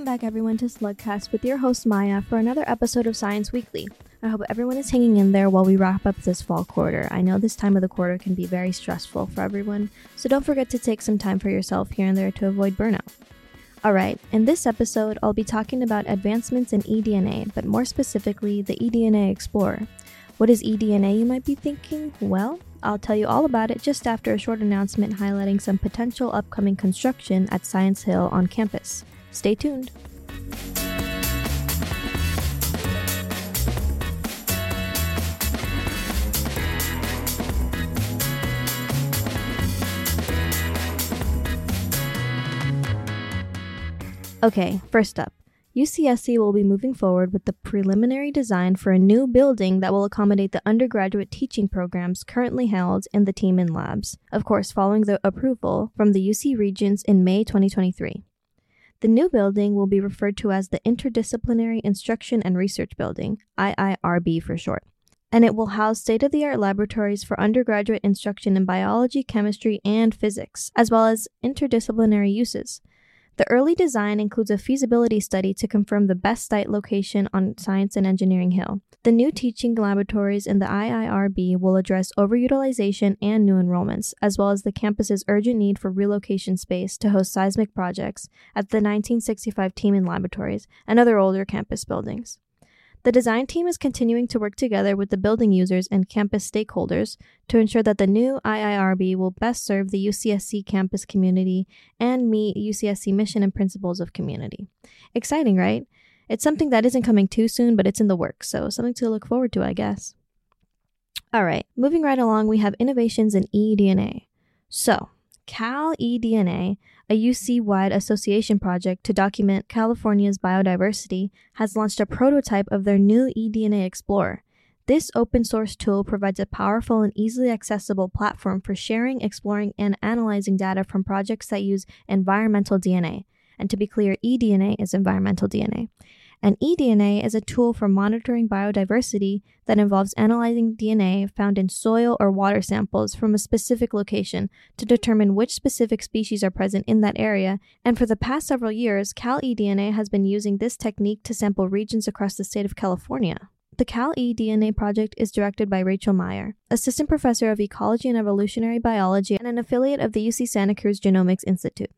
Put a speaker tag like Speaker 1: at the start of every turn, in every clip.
Speaker 1: Welcome back, everyone, to Slugcast with your host Maia for another episode of Science Weekly. I hope everyone is hanging in there while we wrap up this fall quarter. I know this time of the quarter can be very stressful for everyone, so don't forget to take some time for yourself here and there to avoid burnout. Alright, in this episode, I'll be talking about advancements in eDNA, but more specifically, the eDNA Explorer. What is eDNA, you might be thinking? Well, I'll tell you all about it just after a short announcement highlighting some potential upcoming construction at Science Hill on campus. Stay tuned. Okay, first up. UCSC will be moving forward with the preliminary design for a new building that will accommodate the undergraduate teaching programs currently held in the Thimann Labs, of course, following the approval from the UC Regents in May 2023. The new building will be referred to as the Interdisciplinary Instruction and Research Building, IIRB for short, and it will house state of the art laboratories for undergraduate instruction in biology, chemistry, and physics, as well as interdisciplinary uses. The early design includes a feasibility study to confirm the best site location on Science and Engineering Hill. The new teaching laboratories in the IIRB will address overutilization and new enrollments, as well as the campus's urgent need for relocation space to host seismic projects at the 1965 Thimann laboratories and other older campus buildings. The design team is continuing to work together with the building users and campus stakeholders to ensure that the new IIRB will best serve the UCSC campus community and meet UCSC mission and principles of community. Exciting, right? It's something that isn't coming too soon, but it's in the works, so something to look forward to, I guess. All right, moving right along, we have innovations in eDNA. So, Cal eDNA, a UC wide association project to document California's biodiversity, has launched a prototype of their new eDNA Explorer. This open source tool provides a powerful and easily accessible platform for sharing, exploring, and analyzing data from projects that use environmental DNA. And to be clear, eDNA is environmental DNA. And eDNA is a tool for monitoring biodiversity that involves analyzing DNA found in soil or water samples from a specific location to determine which specific species are present in that area. And for the past several years, Cal eDNA has been using this technique to sample regions across the state of California. The Cal eDNA project is directed by Rachel Meyer, assistant professor of ecology and evolutionary biology and an affiliate of the UC Santa Cruz Genomics Institute.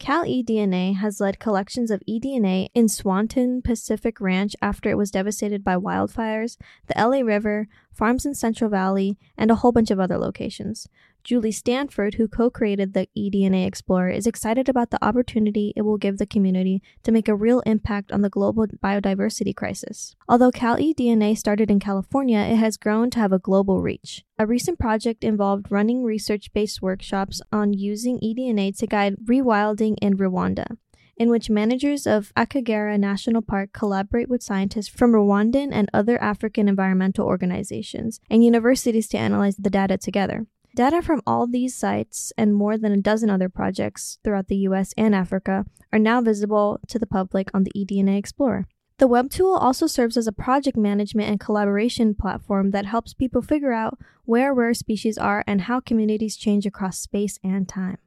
Speaker 1: Cal eDNA has led collections of eDNA in Swanton Pacific Ranch after it was devastated by wildfires, the LA River, farms in Central Valley, and a whole bunch of other locations. Julie Stanford, who co created the eDNA Explorer, is excited about the opportunity it will give the community to make a real impact on the global biodiversity crisis. Although Cal eDNA started in California, it has grown to have a global reach. A recent project involved running research based workshops on using eDNA to guide rewilding in Rwanda in which managers of Akagera National Park collaborate with scientists from Rwandan and other African environmental organizations and universities to analyze the data together. Data from all these sites and more than a dozen other projects throughout the US and Africa are now visible to the public on the eDNA Explorer. The web tool also serves as a project management and collaboration platform that helps people figure out where rare species are and how communities change across space and time.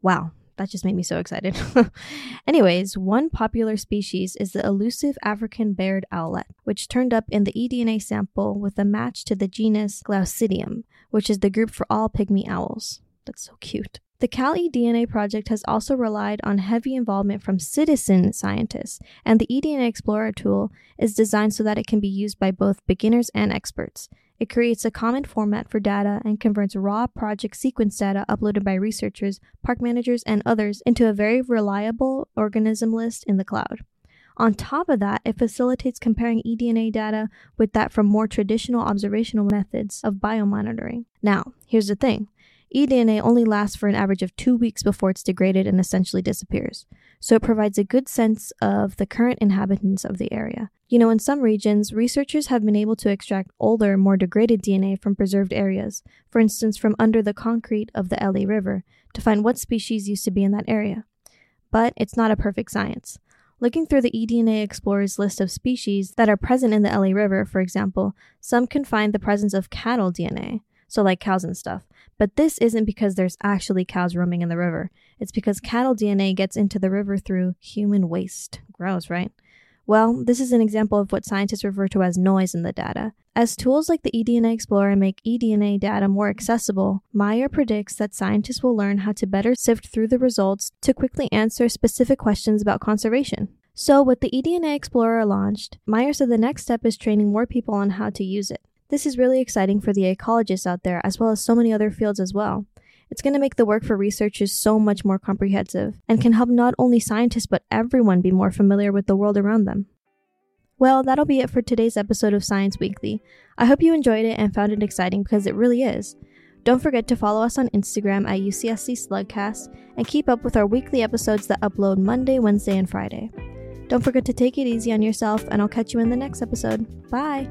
Speaker 1: Wow, that just made me so excited. Anyways, one popular species is the elusive African barred owlet, which turned up in the eDNA sample with a match to the genus Glaucidium, which is the group for all pygmy owls. That's so cute. The Cal eDNA project has also relied on heavy involvement from citizen scientists, and the eDNA Explorer tool is designed so that it can be used by both beginners and experts. It creates a common format for data and converts raw project sequence data uploaded by researchers, park managers, and others into a very reliable organism list in the cloud. On top of that, it facilitates comparing eDNA data with that from more traditional observational methods of biomonitoring. Now, here's the thing eDNA only lasts for an average of two weeks before it's degraded and essentially disappears, so it provides a good sense of the current inhabitants of the area. You know, in some regions, researchers have been able to extract older, more degraded DNA from preserved areas, for instance, from under the concrete of the LA River, to find what species used to be in that area. But it's not a perfect science. Looking through the eDNA Explorer's list of species that are present in the LA River, for example, some can find the presence of cattle DNA, so like cows and stuff, But this isn't because there's actually cows roaming in the river. It's because cattle DNA gets into the river through human waste. Gross, right? Well, this is an example of what scientists refer to as noise in the data. As tools like the eDNA Explorer make eDNA data more accessible, Meyer predicts that scientists will learn how to better sift through the results to quickly answer specific questions about conservation. So, with the eDNA Explorer launched, Meyer said the next step is training more people on how to use it. This is really exciting for the ecologists out there, as well as so many other fields as well. It's going to make the work for researchers so much more comprehensive and can help not only scientists but everyone be more familiar with the world around them. Well, that'll be it for today's episode of Science Weekly. I hope you enjoyed it and found it exciting because it really is. Don't forget to follow us on Instagram at UCSC Slugcast and keep up with our weekly episodes that upload Monday, Wednesday, and Friday. Don't forget to take it easy on yourself, and I'll catch you in the next episode. Bye!